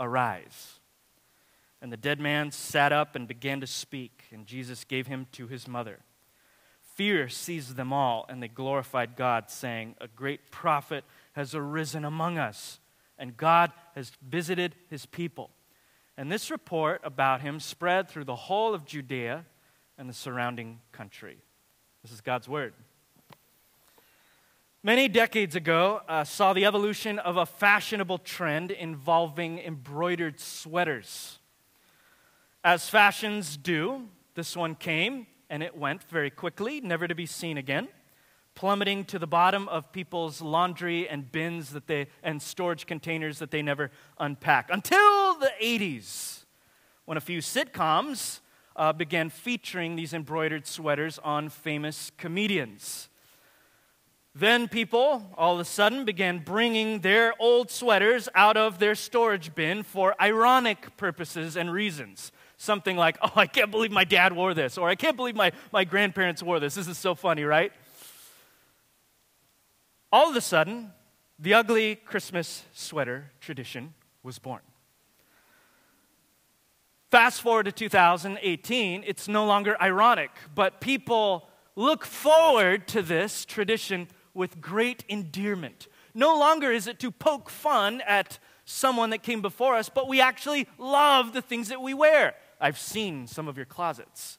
arise. And the dead man sat up and began to speak, and Jesus gave him to his mother. Fear seized them all, and they glorified God, saying, A great prophet has arisen among us, and God has visited his people. And this report about him spread through the whole of Judea and the surrounding country. This is God's word. Many decades ago, uh, saw the evolution of a fashionable trend involving embroidered sweaters. As fashions do, this one came and it went very quickly, never to be seen again, plummeting to the bottom of people's laundry and bins that they, and storage containers that they never unpack. Until the 80s, when a few sitcoms uh, began featuring these embroidered sweaters on famous comedians. Then people all of a sudden began bringing their old sweaters out of their storage bin for ironic purposes and reasons. Something like, oh, I can't believe my dad wore this, or I can't believe my, my grandparents wore this. This is so funny, right? All of a sudden, the ugly Christmas sweater tradition was born. Fast forward to 2018, it's no longer ironic, but people look forward to this tradition with great endearment. No longer is it to poke fun at someone that came before us, but we actually love the things that we wear. I've seen some of your closets.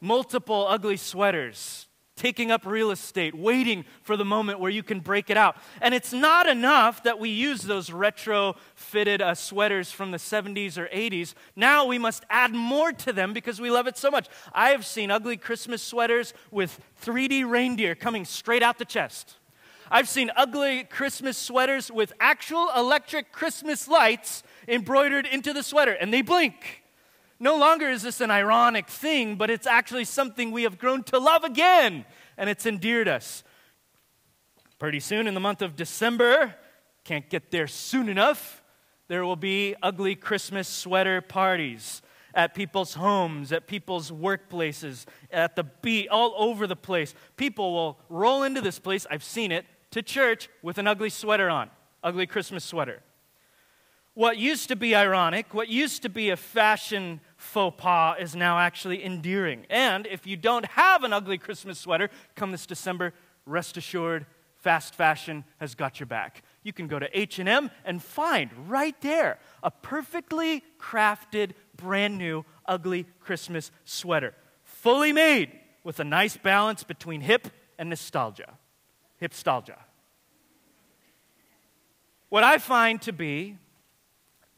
Multiple ugly sweaters, taking up real estate, waiting for the moment where you can break it out. And it's not enough that we use those retro fitted uh, sweaters from the 70s or 80s. Now we must add more to them because we love it so much. I have seen ugly Christmas sweaters with 3D reindeer coming straight out the chest. I've seen ugly Christmas sweaters with actual electric Christmas lights embroidered into the sweater, and they blink. No longer is this an ironic thing, but it's actually something we have grown to love again, and it's endeared us. Pretty soon, in the month of December, can't get there soon enough, there will be ugly Christmas sweater parties at people's homes, at people's workplaces, at the beach, all over the place. People will roll into this place, I've seen it, to church with an ugly sweater on, ugly Christmas sweater. What used to be ironic, what used to be a fashion faux pas is now actually endearing. And if you don't have an ugly Christmas sweater come this December, rest assured, fast fashion has got your back. You can go to H&M and find right there a perfectly crafted brand new ugly Christmas sweater, fully made with a nice balance between hip and nostalgia. Hip nostalgia. What I find to be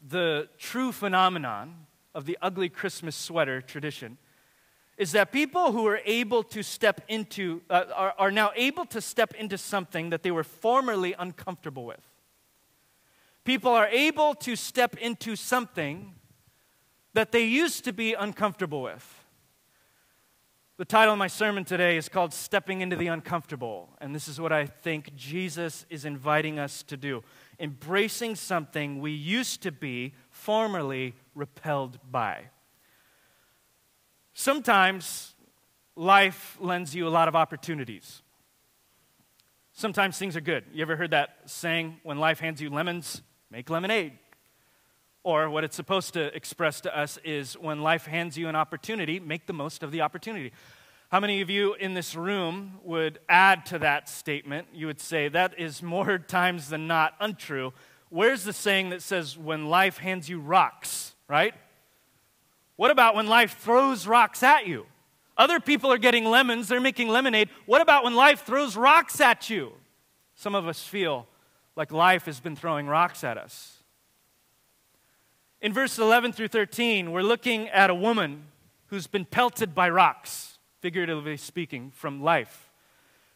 the true phenomenon of the ugly Christmas sweater tradition is that people who are able to step into, uh, are, are now able to step into something that they were formerly uncomfortable with. People are able to step into something that they used to be uncomfortable with. The title of my sermon today is called Stepping into the Uncomfortable. And this is what I think Jesus is inviting us to do embracing something we used to be formerly repelled by. Sometimes life lends you a lot of opportunities. Sometimes things are good. You ever heard that saying, when life hands you lemons, make lemonade? Or what it's supposed to express to us is, when life hands you an opportunity, make the most of the opportunity. How many of you in this room would add to that statement? You would say, that is more times than not untrue. Where's the saying that says, when life hands you rocks? Right? What about when life throws rocks at you? Other people are getting lemons, they're making lemonade. What about when life throws rocks at you? Some of us feel like life has been throwing rocks at us. In verses 11 through 13, we're looking at a woman who's been pelted by rocks, figuratively speaking, from life.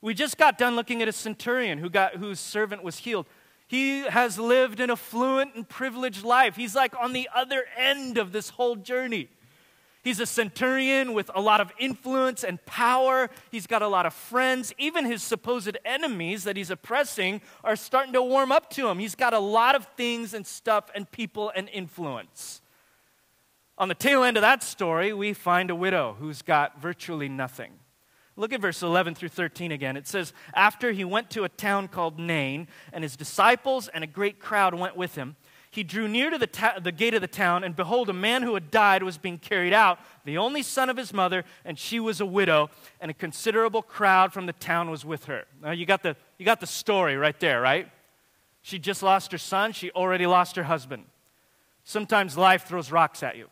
We just got done looking at a centurion who got, whose servant was healed. He has lived an affluent and privileged life. He's like on the other end of this whole journey. He's a centurion with a lot of influence and power. He's got a lot of friends. Even his supposed enemies that he's oppressing are starting to warm up to him. He's got a lot of things and stuff and people and influence. On the tail end of that story, we find a widow who's got virtually nothing. Look at verse 11 through 13 again. It says, After he went to a town called Nain, and his disciples and a great crowd went with him, he drew near to the, ta- the gate of the town, and behold, a man who had died was being carried out, the only son of his mother, and she was a widow, and a considerable crowd from the town was with her. Now, you got the, you got the story right there, right? She just lost her son, she already lost her husband. Sometimes life throws rocks at you.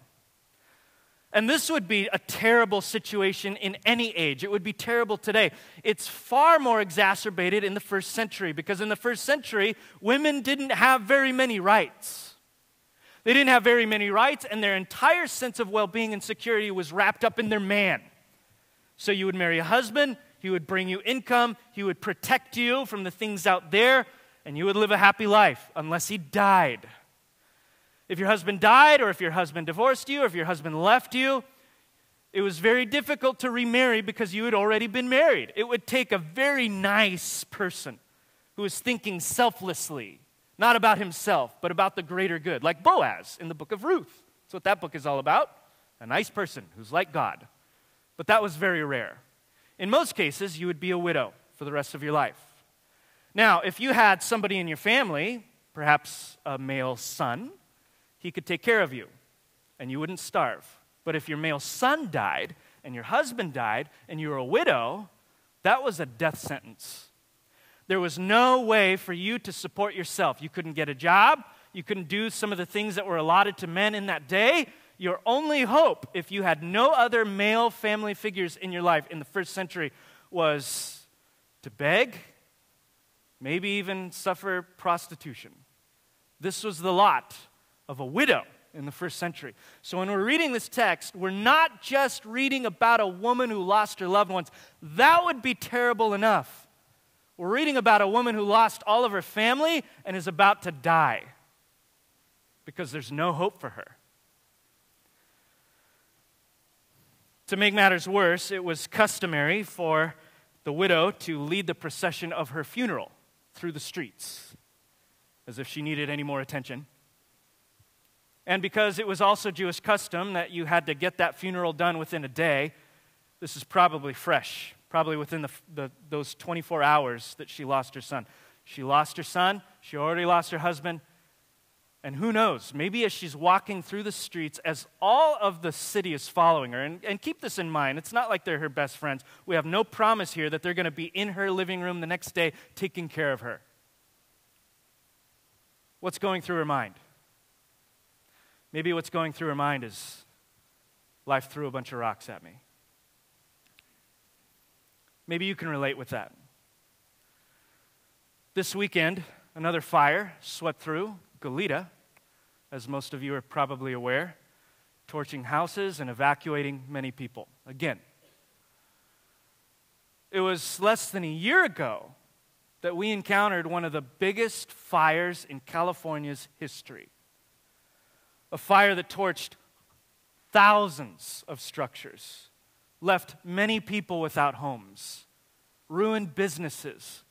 And this would be a terrible situation in any age. It would be terrible today. It's far more exacerbated in the first century because in the first century, women didn't have very many rights. They didn't have very many rights, and their entire sense of well being and security was wrapped up in their man. So you would marry a husband, he would bring you income, he would protect you from the things out there, and you would live a happy life unless he died. If your husband died, or if your husband divorced you, or if your husband left you, it was very difficult to remarry because you had already been married. It would take a very nice person who was thinking selflessly, not about himself, but about the greater good, like Boaz in the book of Ruth. That's what that book is all about. A nice person who's like God. But that was very rare. In most cases, you would be a widow for the rest of your life. Now, if you had somebody in your family, perhaps a male son, he could take care of you and you wouldn't starve. But if your male son died and your husband died and you were a widow, that was a death sentence. There was no way for you to support yourself. You couldn't get a job, you couldn't do some of the things that were allotted to men in that day. Your only hope, if you had no other male family figures in your life in the first century, was to beg, maybe even suffer prostitution. This was the lot of a widow in the first century. So when we're reading this text, we're not just reading about a woman who lost her loved ones. That would be terrible enough. We're reading about a woman who lost all of her family and is about to die because there's no hope for her. To make matters worse, it was customary for the widow to lead the procession of her funeral through the streets, as if she needed any more attention. And because it was also Jewish custom that you had to get that funeral done within a day, this is probably fresh, probably within the, the, those 24 hours that she lost her son. She lost her son, she already lost her husband, and who knows, maybe as she's walking through the streets, as all of the city is following her, and, and keep this in mind, it's not like they're her best friends. We have no promise here that they're going to be in her living room the next day taking care of her. What's going through her mind? Maybe what's going through her mind is life threw a bunch of rocks at me. Maybe you can relate with that. This weekend, another fire swept through Goleta, as most of you are probably aware, torching houses and evacuating many people. Again, it was less than a year ago that we encountered one of the biggest fires in California's history a fire that torched thousands of structures, left many people without homes, ruined businesses.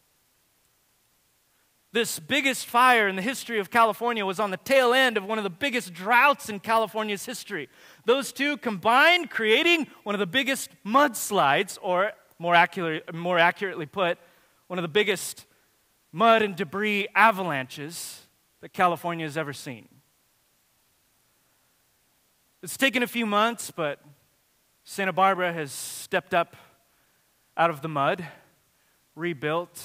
This biggest fire in the history of California was on the tail end of one of the biggest droughts in California's history. Those two combined, creating one of the biggest mudslides, or more, accurate, more accurately put, one of the biggest mud and debris avalanches that California has ever seen. It's taken a few months, but Santa Barbara has stepped up out of the mud, rebuilt,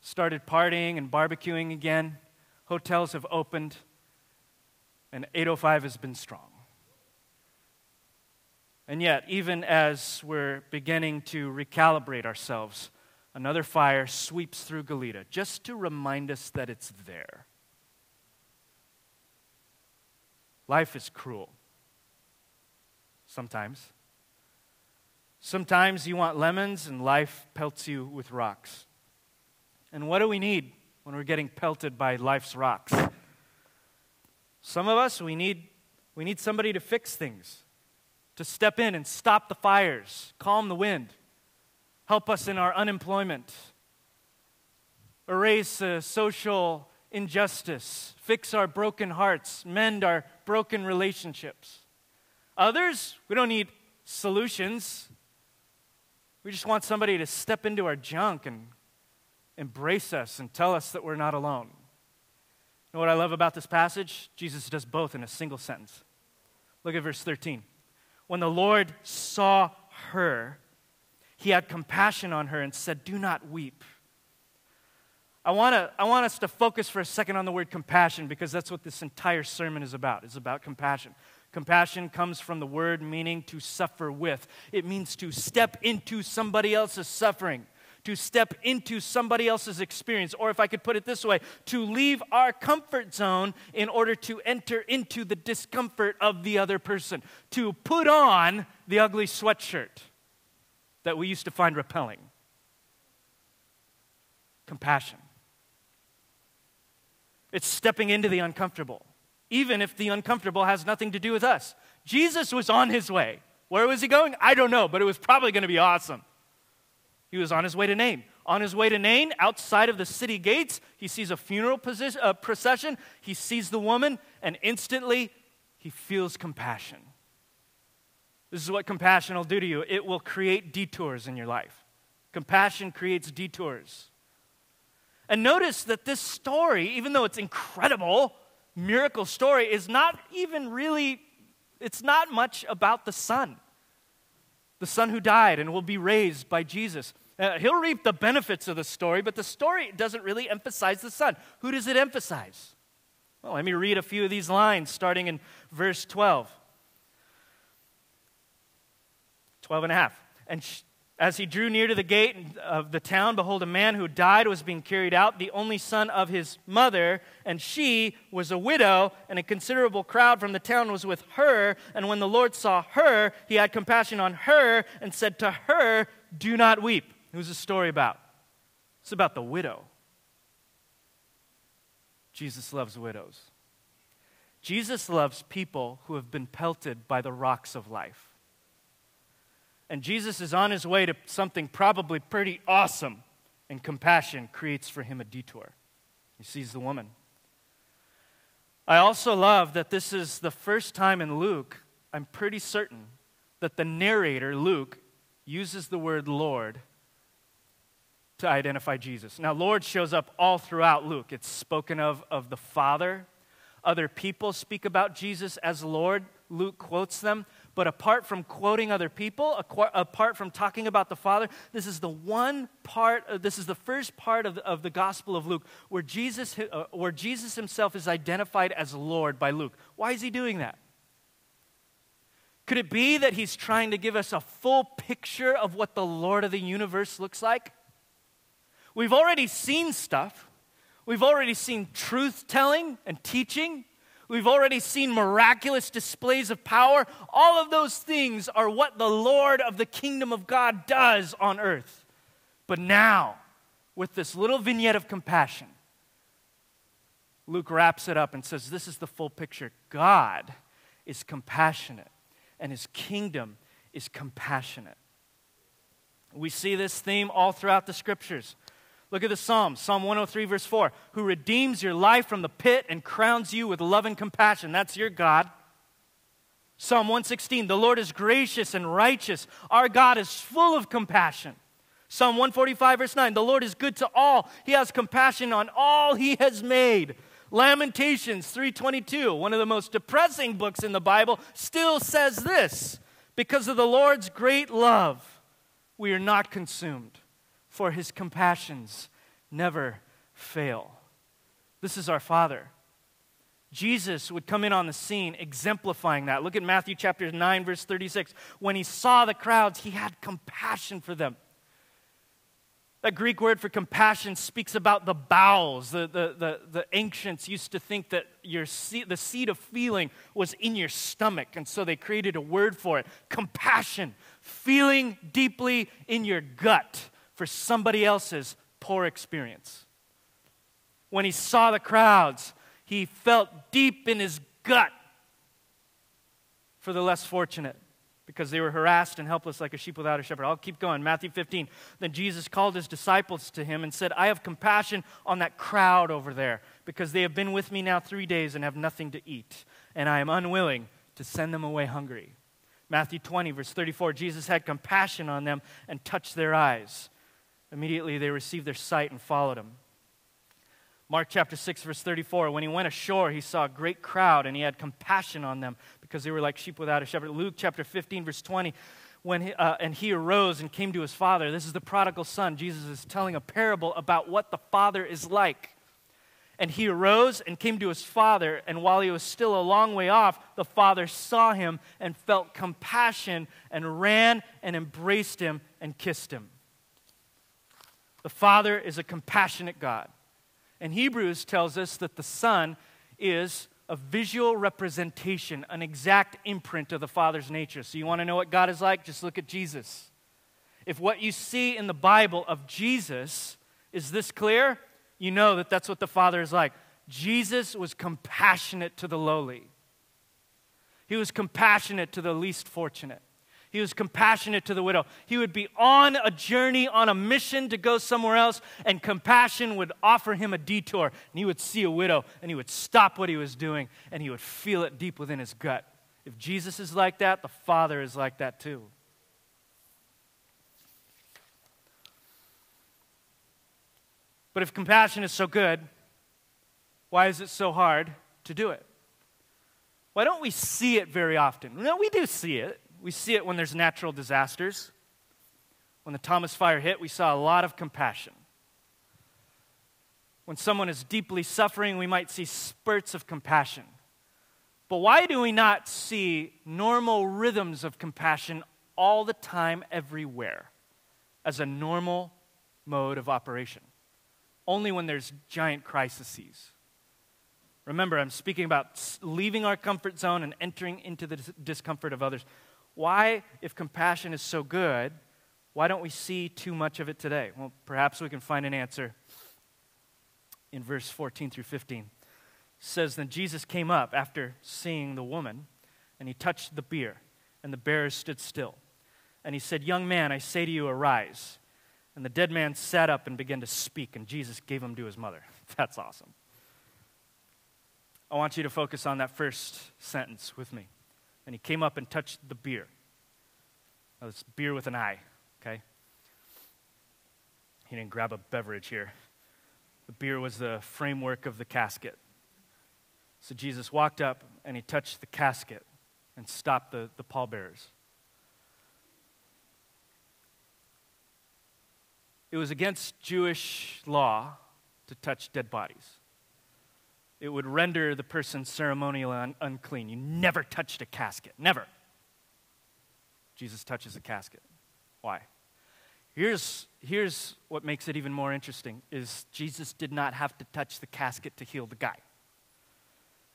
started partying and barbecuing again. Hotels have opened, and 805 has been strong. And yet, even as we're beginning to recalibrate ourselves, another fire sweeps through Goleta just to remind us that it's there. Life is cruel sometimes. Sometimes you want lemons and life pelts you with rocks. And what do we need when we're getting pelted by life's rocks. Some of us, we need, we need somebody to fix things, to step in and stop the fires, calm the wind, help us in our unemployment, erase uh, social injustice, fix our broken hearts, mend our broken relationships. Others, we don't need solutions. We just want somebody to step into our junk and embrace us and tell us that we're not alone. You know what I love about this passage? Jesus does both in a single sentence. Look at verse 13. When the Lord saw her, he had compassion on her and said, Do not weep. I, wanna, I want us to focus for a second on the word compassion because that's what this entire sermon is about. It's about compassion. Compassion comes from the word meaning to suffer with. It means to step into somebody else's suffering, to step into somebody else's experience. Or if I could put it this way, to leave our comfort zone in order to enter into the discomfort of the other person, to put on the ugly sweatshirt that we used to find repelling. Compassion. It's stepping into the uncomfortable, even if the uncomfortable has nothing to do with us. Jesus was on his way. Where was he going? I don't know, but it was probably going to be awesome. He was on his way to Nain. On his way to Nain, outside of the city gates, he sees a funeral position, uh, procession. He sees the woman, and instantly he feels compassion. This is what compassion will do to you it will create detours in your life. Compassion creates detours. And notice that this story, even though it's incredible, miracle story, is not even really, it's not much about the son. The son who died and will be raised by Jesus. Uh, he'll reap the benefits of the story, but the story doesn't really emphasize the son. Who does it emphasize? Well, let me read a few of these lines starting in verse 12. 12 and a half. And as he drew near to the gate of the town, behold, a man who died was being carried out, the only son of his mother, and she was a widow, and a considerable crowd from the town was with her. And when the Lord saw her, he had compassion on her and said to her, Do not weep. Who's the story about? It's about the widow. Jesus loves widows. Jesus loves people who have been pelted by the rocks of life. And Jesus is on his way to something probably pretty awesome, and compassion creates for him a detour. He sees the woman. I also love that this is the first time in Luke, I'm pretty certain, that the narrator, Luke, uses the word Lord to identify Jesus. Now, Lord shows up all throughout Luke. It's spoken of of the Father. Other people speak about Jesus as Lord. Luke quotes them. But apart from quoting other people, apart from talking about the Father, this is the one part, uh, this is the first part of the, of the Gospel of Luke where Jesus, uh, where Jesus himself is identified as Lord by Luke. Why is he doing that? Could it be that he's trying to give us a full picture of what the Lord of the universe looks like? We've already seen stuff. We've already seen truth telling and teaching. We've already seen miraculous displays of power. All of those things are what the Lord of the kingdom of God does on earth. But now, with this little vignette of compassion, Luke wraps it up and says, This is the full picture. God is compassionate, and his kingdom is compassionate. We see this theme all throughout the scriptures. Look at the Psalm, Psalm 103, verse 4, who redeems your life from the pit and crowns you with love and compassion. That's your God. Psalm 116, the Lord is gracious and righteous. Our God is full of compassion. Psalm 145, verse 9, the Lord is good to all. He has compassion on all he has made. Lamentations 3:22, one of the most depressing books in the Bible, still says this, because of the Lord's great love, we are not consumed for his compassions never fail. This is our Father. Jesus would come in on the scene exemplifying that. Look at Matthew chapter 9, verse 36. When he saw the crowds, he had compassion for them. That Greek word for compassion speaks about the bowels. The, the, the, the ancients used to think that your the seed of feeling was in your stomach, and so they created a word for it compassion, feeling deeply in your gut for somebody else's poor experience. when he saw the crowds, he felt deep in his gut for the less fortunate because they were harassed and helpless like a sheep without a shepherd. I'll keep going. Matthew 15. Then Jesus called his disciples to him and said, I have compassion on that crowd over there because they have been with me now three days and have nothing to eat, and I am unwilling to send them away hungry. Matthew 20, verse 34 Jesus had compassion on them and touched their eyes. Immediately they received their sight and followed him. Mark chapter 6, verse 34 when he went ashore, he saw a great crowd and he had compassion on them because they were like sheep without a shepherd. Luke chapter 15, verse 20 when he, uh, and he arose and came to his father. This is the prodigal son. Jesus is telling a parable about what the father is like. And he arose and came to his father, and while he was still a long way off, the father saw him and felt compassion and ran and embraced him and kissed him. The father is a compassionate God. And Hebrews tells us that the Son is a visual representation, an exact imprint of the Father's nature. So, you want to know what God is like? Just look at Jesus. If what you see in the Bible of Jesus is this clear, you know that that's what the Father is like. Jesus was compassionate to the lowly, He was compassionate to the least fortunate. He was compassionate to the widow. He would be on a journey, on a mission to go somewhere else, and compassion would offer him a detour. And he would see a widow, and he would stop what he was doing, and he would feel it deep within his gut. If Jesus is like that, the Father is like that too. But if compassion is so good, why is it so hard to do it? Why don't we see it very often? No, we do see it. We see it when there's natural disasters. When the Thomas fire hit, we saw a lot of compassion. When someone is deeply suffering, we might see spurts of compassion. But why do we not see normal rhythms of compassion all the time, everywhere, as a normal mode of operation? Only when there's giant crises. Remember, I'm speaking about leaving our comfort zone and entering into the discomfort of others. Why, if compassion is so good, why don't we see too much of it today? Well, perhaps we can find an answer in verse 14 through 15. It says, Then Jesus came up after seeing the woman, and he touched the bier, and the bearers stood still. And he said, Young man, I say to you, arise. And the dead man sat up and began to speak, and Jesus gave him to his mother. That's awesome. I want you to focus on that first sentence with me and he came up and touched the bier. Now, it's bier with an eye, okay? He didn't grab a beverage here. The bier was the framework of the casket. So Jesus walked up and he touched the casket and stopped the, the pallbearers. It was against Jewish law to touch dead bodies it would render the person ceremonially un- unclean. You never touched a casket. Never. Jesus touches a casket. Why? Here's, here's what makes it even more interesting is Jesus did not have to touch the casket to heal the guy.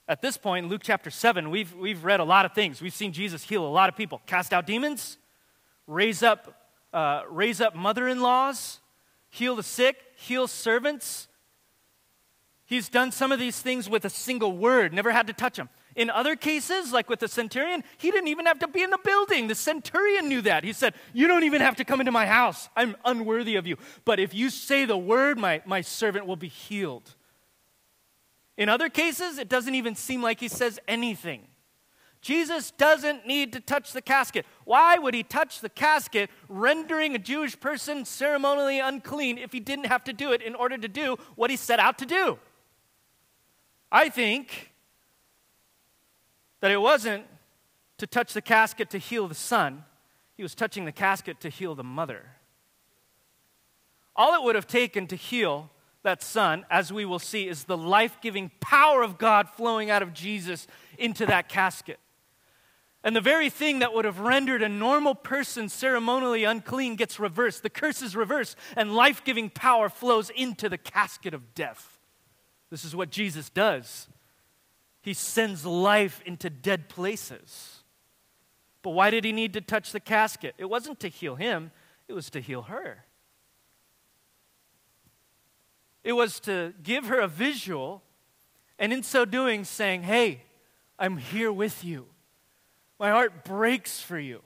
At this point, in Luke chapter 7, we've, we've read a lot of things. We've seen Jesus heal a lot of people, cast out demons, raise up, uh, raise up mother in laws, heal the sick, heal servants, He's done some of these things with a single word, never had to touch them. In other cases, like with the centurion, he didn't even have to be in the building. The centurion knew that. He said, You don't even have to come into my house. I'm unworthy of you. But if you say the word, my, my servant will be healed. In other cases, it doesn't even seem like he says anything. Jesus doesn't need to touch the casket. Why would he touch the casket, rendering a Jewish person ceremonially unclean, if he didn't have to do it in order to do what he set out to do? I think that it wasn't to touch the casket to heal the son, he was touching the casket to heal the mother. All it would have taken to heal that son, as we will see, is the life giving power of God flowing out of Jesus into that casket. And the very thing that would have rendered a normal person ceremonially unclean gets reversed. The curse is reversed, and life giving power flows into the casket of death. This is what Jesus does. He sends life into dead places. But why did he need to touch the casket? It wasn't to heal him, it was to heal her. It was to give her a visual, and in so doing, saying, Hey, I'm here with you. My heart breaks for you.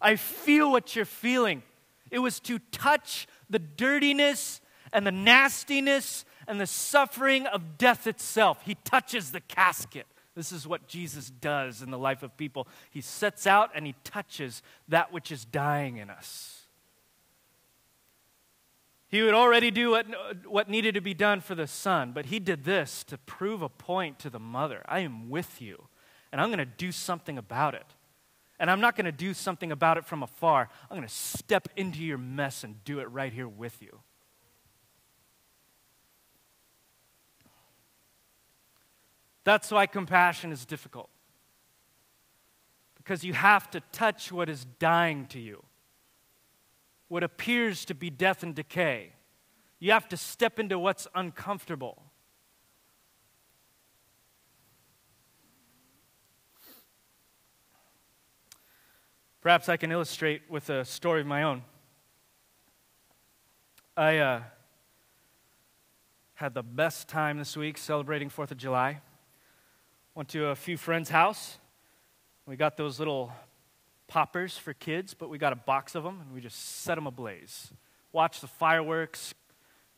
I feel what you're feeling. It was to touch the dirtiness and the nastiness and the suffering of death itself. He touches the casket. This is what Jesus does in the life of people. He sets out and he touches that which is dying in us. He would already do what, what needed to be done for the son, but he did this to prove a point to the mother. I am with you, and I'm going to do something about it. And I'm not going to do something about it from afar. I'm going to step into your mess and do it right here with you. That's why compassion is difficult. Because you have to touch what is dying to you, what appears to be death and decay. You have to step into what's uncomfortable. Perhaps I can illustrate with a story of my own. I uh, had the best time this week celebrating 4th of July. Went to a few friends' house. We got those little poppers for kids, but we got a box of them and we just set them ablaze. Watched the fireworks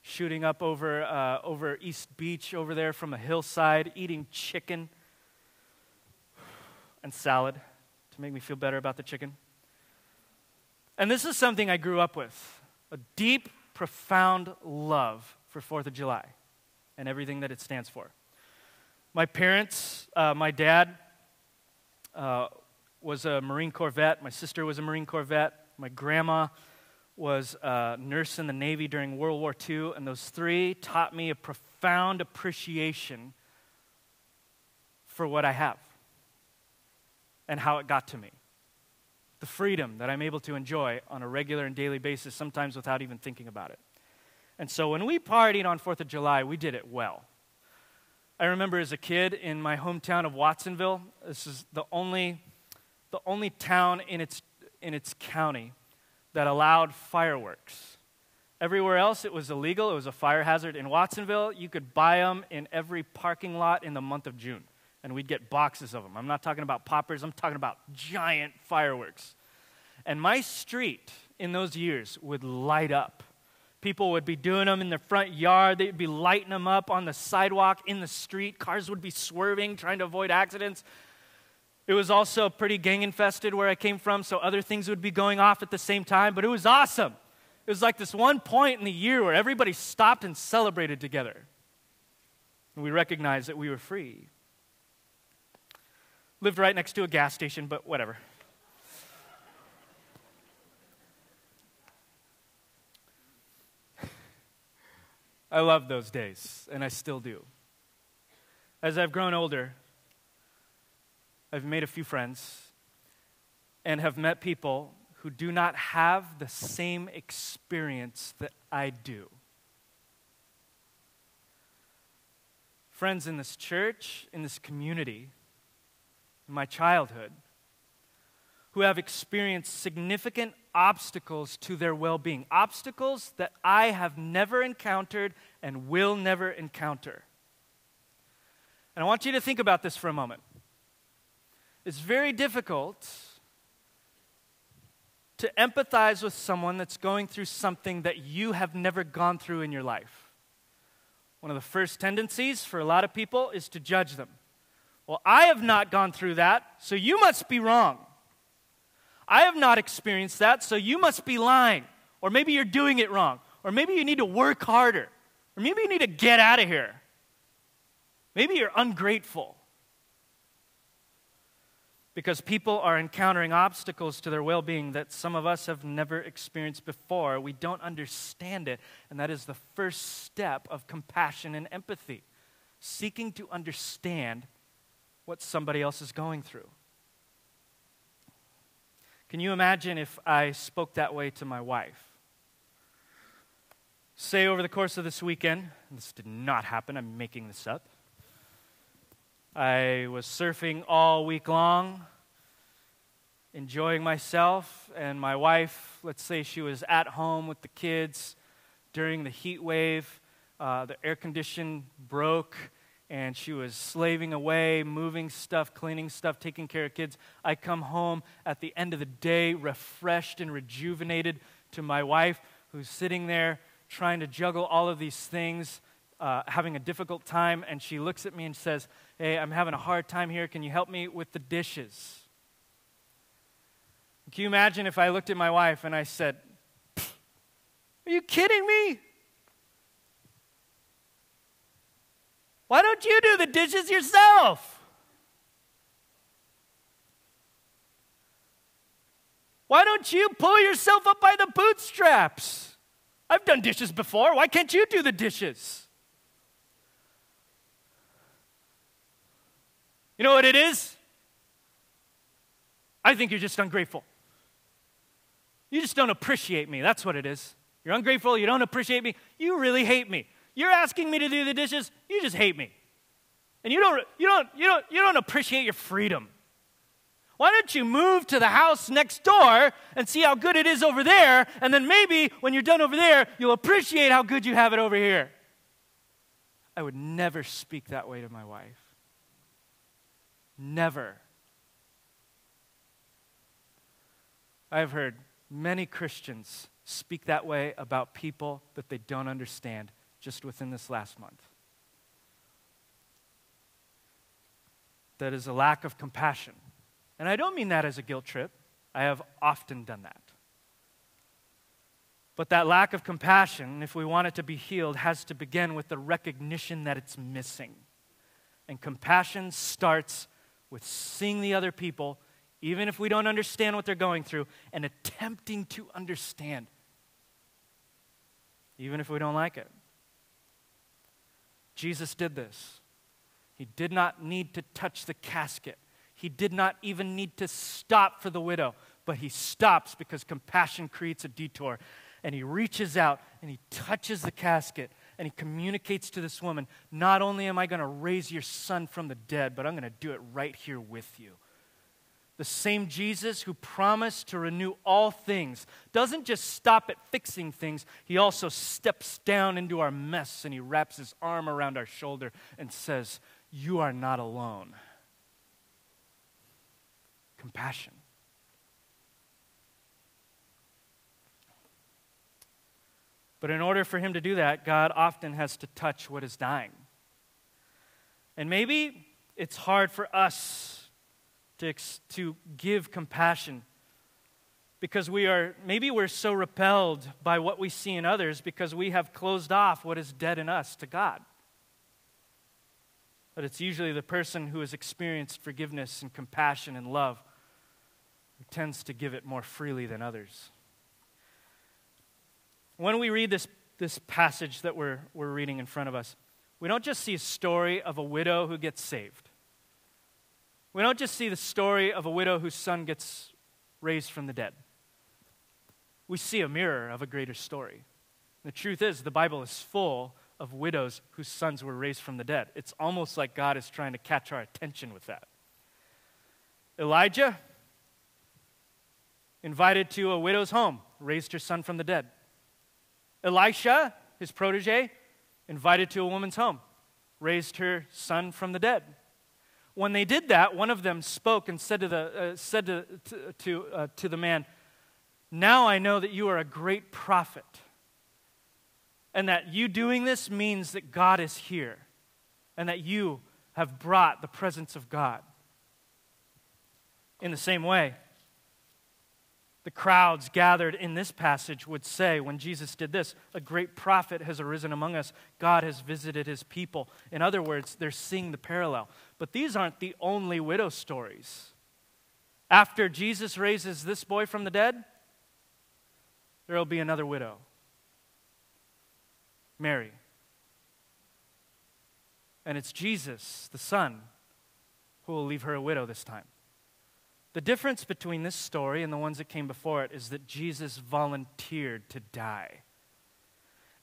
shooting up over, uh, over East Beach over there from a hillside, eating chicken and salad to make me feel better about the chicken. And this is something I grew up with a deep, profound love for 4th of July and everything that it stands for. My parents, uh, my dad uh, was a Marine Corps vet. My sister was a Marine Corps vet. My grandma was a nurse in the Navy during World War II. And those three taught me a profound appreciation for what I have and how it got to me. The freedom that I'm able to enjoy on a regular and daily basis, sometimes without even thinking about it. And so when we partied on 4th of July, we did it well. I remember as a kid in my hometown of Watsonville, this is the only, the only town in its, in its county that allowed fireworks. Everywhere else, it was illegal. It was a fire hazard. In Watsonville, you could buy them in every parking lot in the month of June, and we'd get boxes of them. I'm not talking about poppers, I'm talking about giant fireworks. And my street in those years would light up People would be doing them in their front yard. They'd be lighting them up on the sidewalk, in the street. Cars would be swerving, trying to avoid accidents. It was also pretty gang infested where I came from, so other things would be going off at the same time, but it was awesome. It was like this one point in the year where everybody stopped and celebrated together. And we recognized that we were free. Lived right next to a gas station, but whatever. I love those days, and I still do. As I've grown older, I've made a few friends and have met people who do not have the same experience that I do. Friends in this church, in this community, in my childhood, who have experienced significant obstacles to their well being, obstacles that I have never encountered and will never encounter. And I want you to think about this for a moment. It's very difficult to empathize with someone that's going through something that you have never gone through in your life. One of the first tendencies for a lot of people is to judge them. Well, I have not gone through that, so you must be wrong. I have not experienced that, so you must be lying. Or maybe you're doing it wrong. Or maybe you need to work harder. Or maybe you need to get out of here. Maybe you're ungrateful. Because people are encountering obstacles to their well being that some of us have never experienced before. We don't understand it. And that is the first step of compassion and empathy seeking to understand what somebody else is going through. Can you imagine if I spoke that way to my wife? Say over the course of this weekend, this did not happen, I'm making this up. I was surfing all week long, enjoying myself, and my wife, let's say she was at home with the kids during the heat wave, uh, the air condition broke and she was slaving away, moving stuff, cleaning stuff, taking care of kids. I come home at the end of the day, refreshed and rejuvenated, to my wife who's sitting there trying to juggle all of these things, uh, having a difficult time, and she looks at me and says, Hey, I'm having a hard time here. Can you help me with the dishes? Can you imagine if I looked at my wife and I said, Are you kidding me? Why don't you do the dishes yourself? Why don't you pull yourself up by the bootstraps? I've done dishes before. Why can't you do the dishes? You know what it is? I think you're just ungrateful. You just don't appreciate me. That's what it is. You're ungrateful. You don't appreciate me. You really hate me. You're asking me to do the dishes. You just hate me. And you don't, you don't, you don't, you don't appreciate your freedom. Why don't you move to the house next door and see how good it is over there? And then maybe when you're done over there, you'll appreciate how good you have it over here. I would never speak that way to my wife. Never. I've heard many Christians speak that way about people that they don't understand just within this last month. That is a lack of compassion. And I don't mean that as a guilt trip, I have often done that. But that lack of compassion, if we want it to be healed, has to begin with the recognition that it's missing. And compassion starts with seeing the other people, even if we don't understand what they're going through, and attempting to understand, even if we don't like it. Jesus did this. He did not need to touch the casket he did not even need to stop for the widow, but he stops because compassion creates a detour. And he reaches out and he touches the casket and he communicates to this woman Not only am I going to raise your son from the dead, but I'm going to do it right here with you. The same Jesus who promised to renew all things doesn't just stop at fixing things, he also steps down into our mess and he wraps his arm around our shoulder and says, You are not alone compassion. But in order for him to do that, God often has to touch what is dying. And maybe it's hard for us to, to give compassion because we are, maybe we're so repelled by what we see in others because we have closed off what is dead in us to God. But it's usually the person who has experienced forgiveness and compassion and love who tends to give it more freely than others. When we read this, this passage that we're, we're reading in front of us, we don't just see a story of a widow who gets saved. We don't just see the story of a widow whose son gets raised from the dead. We see a mirror of a greater story. The truth is, the Bible is full of widows whose sons were raised from the dead. It's almost like God is trying to catch our attention with that. Elijah, invited to a widow's home, raised her son from the dead. Elisha, his protege, invited to a woman's home, raised her son from the dead. When they did that, one of them spoke and said to the, uh, said to, to, to, uh, to the man, Now I know that you are a great prophet, and that you doing this means that God is here, and that you have brought the presence of God. In the same way, the crowds gathered in this passage would say when Jesus did this, a great prophet has arisen among us. God has visited his people. In other words, they're seeing the parallel. But these aren't the only widow stories. After Jesus raises this boy from the dead, there will be another widow Mary. And it's Jesus, the Son, who will leave her a widow this time. The difference between this story and the ones that came before it is that Jesus volunteered to die.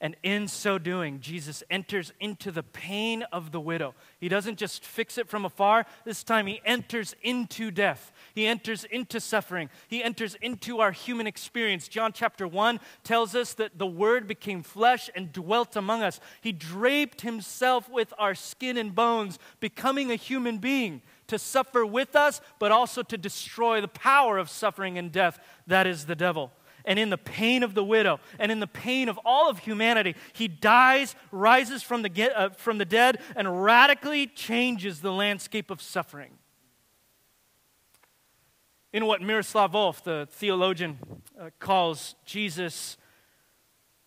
And in so doing, Jesus enters into the pain of the widow. He doesn't just fix it from afar, this time he enters into death. He enters into suffering. He enters into our human experience. John chapter 1 tells us that the Word became flesh and dwelt among us. He draped himself with our skin and bones, becoming a human being to suffer with us, but also to destroy the power of suffering and death. That is the devil and in the pain of the widow and in the pain of all of humanity, he dies, rises from the, uh, from the dead, and radically changes the landscape of suffering. In what Miroslav Volf, the theologian, uh, calls Jesus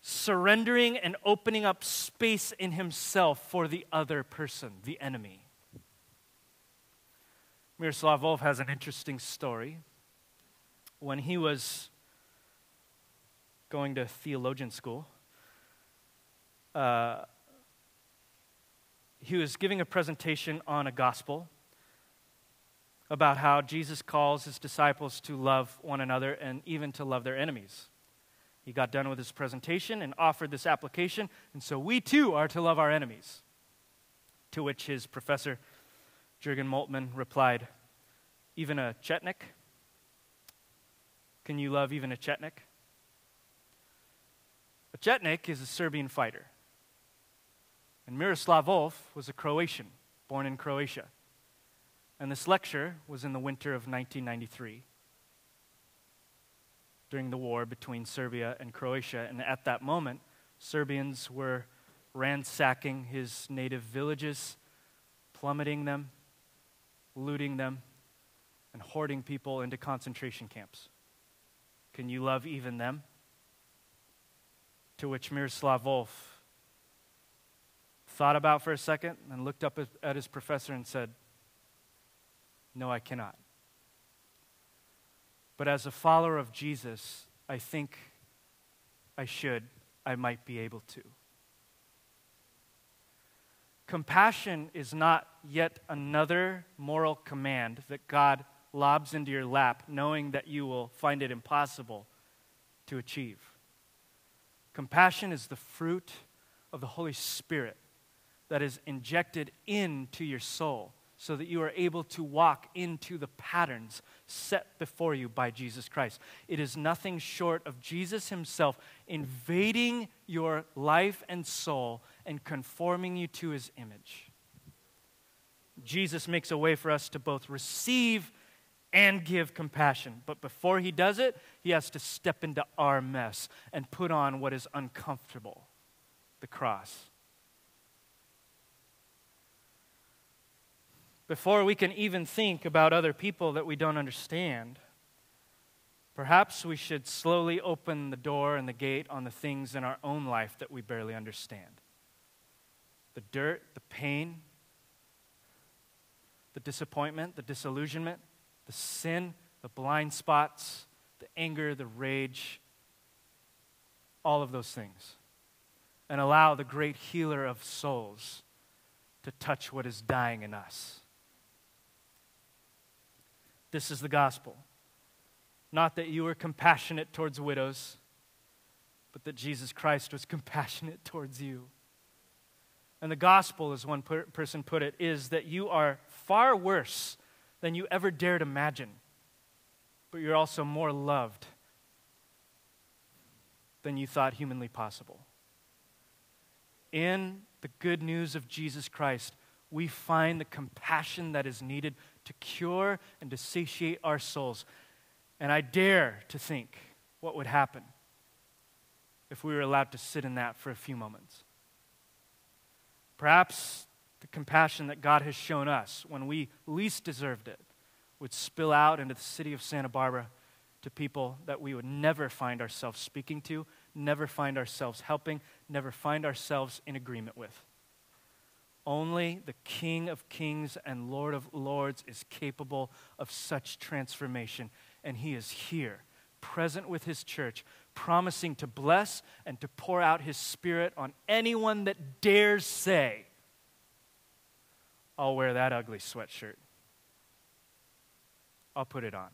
surrendering and opening up space in himself for the other person, the enemy. Miroslav Volf has an interesting story. When he was going to theologian school, uh, he was giving a presentation on a gospel about how Jesus calls his disciples to love one another and even to love their enemies. He got done with his presentation and offered this application, and so we too are to love our enemies. To which his professor, Jurgen Moltmann, replied, Even a Chetnik? Can you love even a Chetnik? A Chetnik is a Serbian fighter. And Miroslav Volf was a Croatian, born in Croatia. And this lecture was in the winter of 1993 during the war between Serbia and Croatia. And at that moment, Serbians were ransacking his native villages, plummeting them, looting them, and hoarding people into concentration camps. Can you love even them? To which Miroslav Volf thought about for a second and looked up at his professor and said, No, I cannot. But as a follower of Jesus, I think I should, I might be able to. Compassion is not yet another moral command that God lobs into your lap, knowing that you will find it impossible to achieve. Compassion is the fruit of the Holy Spirit that is injected into your soul so that you are able to walk into the patterns set before you by Jesus Christ. It is nothing short of Jesus Himself invading your life and soul and conforming you to His image. Jesus makes a way for us to both receive and give compassion. But before he does it, he has to step into our mess and put on what is uncomfortable the cross. Before we can even think about other people that we don't understand, perhaps we should slowly open the door and the gate on the things in our own life that we barely understand the dirt, the pain, the disappointment, the disillusionment the sin, the blind spots, the anger, the rage, all of those things. And allow the great healer of souls to touch what is dying in us. This is the gospel. Not that you were compassionate towards widows, but that Jesus Christ was compassionate towards you. And the gospel, as one per- person put it, is that you are far worse than you ever dared imagine. But you're also more loved than you thought humanly possible. In the good news of Jesus Christ, we find the compassion that is needed to cure and to satiate our souls. And I dare to think what would happen if we were allowed to sit in that for a few moments. Perhaps the compassion that God has shown us when we least deserved it would spill out into the city of Santa Barbara to people that we would never find ourselves speaking to, never find ourselves helping, never find ourselves in agreement with. Only the King of Kings and Lord of Lords is capable of such transformation, and He is here, present with His church, promising to bless and to pour out His Spirit on anyone that dares say, I'll wear that ugly sweatshirt. I'll put it on.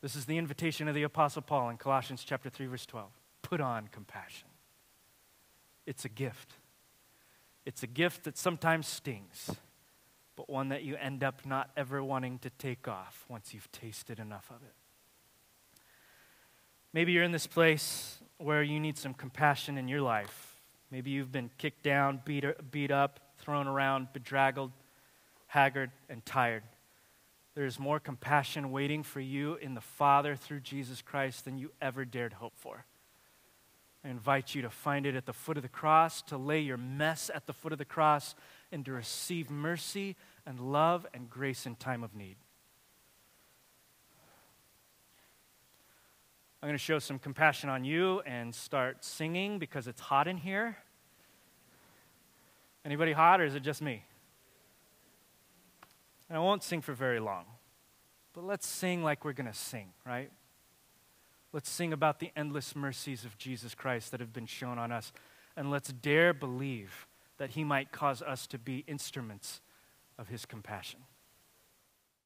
This is the invitation of the Apostle Paul in Colossians chapter 3, verse 12. Put on compassion. it's a gift. It's a gift that sometimes stings, but one that you end up not ever wanting to take off once you've tasted enough of it. Maybe you're in this place where you need some compassion in your life. Maybe you've been kicked down, beat, er, beat up, thrown around, bedraggled, haggard, and tired. There is more compassion waiting for you in the Father through Jesus Christ than you ever dared hope for. I invite you to find it at the foot of the cross, to lay your mess at the foot of the cross, and to receive mercy and love and grace in time of need. I'm going to show some compassion on you and start singing because it's hot in here. Anybody hot, or is it just me? I won't sing for very long, but let's sing like we're going to sing, right? Let's sing about the endless mercies of Jesus Christ that have been shown on us, and let's dare believe that He might cause us to be instruments of His compassion.